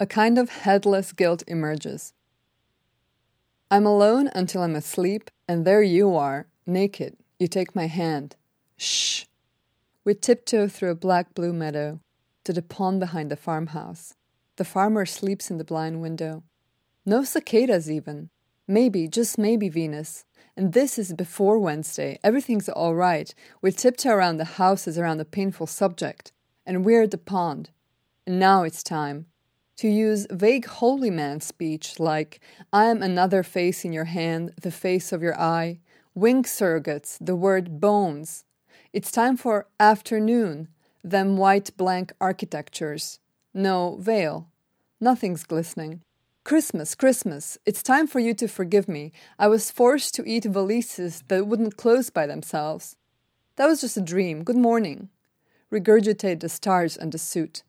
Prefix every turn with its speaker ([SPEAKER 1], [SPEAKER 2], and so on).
[SPEAKER 1] A kind of headless guilt emerges. I'm alone until I'm asleep, and there you are, naked. You take my hand. Shh. We tiptoe through a black blue meadow to the pond behind the farmhouse. The farmer sleeps in the blind window. No cicadas, even. Maybe, just maybe, Venus. And this is before Wednesday. Everything's all right. We tiptoe around the houses around a painful subject. And we're at the pond. And now it's time to use vague holy man speech like, I am another face in your hand, the face of your eye, wing surrogates, the word bones. It's time for afternoon, them white blank architectures. No veil. Nothing's glistening. Christmas, Christmas, it's time for you to forgive me. I was forced to eat valises that wouldn't close by themselves. That was just a dream. Good morning. Regurgitate the stars and the suit.